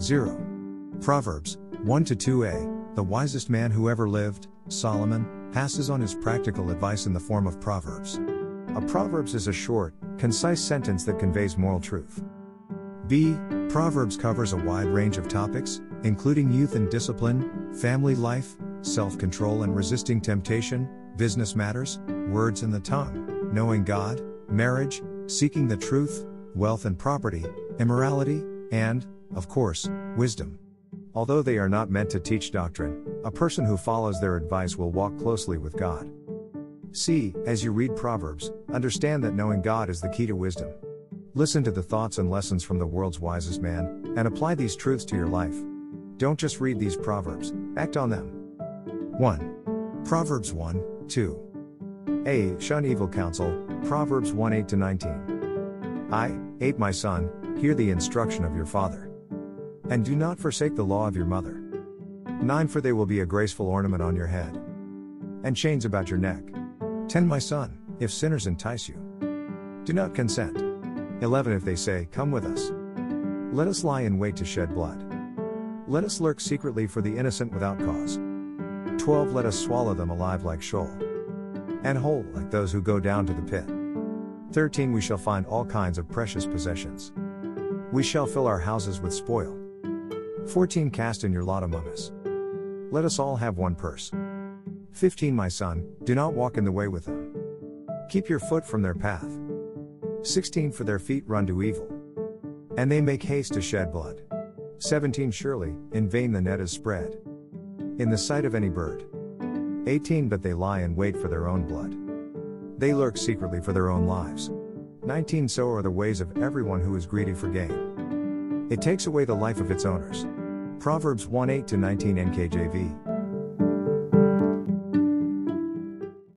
0. Proverbs 1 to 2a The wisest man who ever lived, Solomon, passes on his practical advice in the form of Proverbs. A Proverbs is a short, concise sentence that conveys moral truth. B. Proverbs covers a wide range of topics, including youth and discipline, family life, self control and resisting temptation, business matters, words and the tongue, knowing God, marriage, seeking the truth, wealth and property, immorality, and, of course, wisdom. Although they are not meant to teach doctrine, a person who follows their advice will walk closely with God. See, as you read Proverbs, understand that knowing God is the key to wisdom. Listen to the thoughts and lessons from the world's wisest man, and apply these truths to your life. Don't just read these Proverbs, act on them. 1. Proverbs 1 2. A. Shun evil counsel, Proverbs 1 8 19. I, 8 My son, hear the instruction of your father. And do not forsake the law of your mother. 9 For they will be a graceful ornament on your head, and chains about your neck. 10 My son, if sinners entice you, do not consent. 11 If they say, Come with us, let us lie in wait to shed blood. Let us lurk secretly for the innocent without cause. 12 Let us swallow them alive like Sheol, and whole like those who go down to the pit. 13 We shall find all kinds of precious possessions. We shall fill our houses with spoil. 14 Cast in your lot among us. Let us all have one purse. 15 My son, do not walk in the way with them. Keep your foot from their path. 16 For their feet run to evil. And they make haste to shed blood. 17 Surely, in vain the net is spread. In the sight of any bird. 18 But they lie in wait for their own blood. They lurk secretly for their own lives. 19 So are the ways of everyone who is greedy for gain. It takes away the life of its owners. Proverbs 1 8 19 NKJV.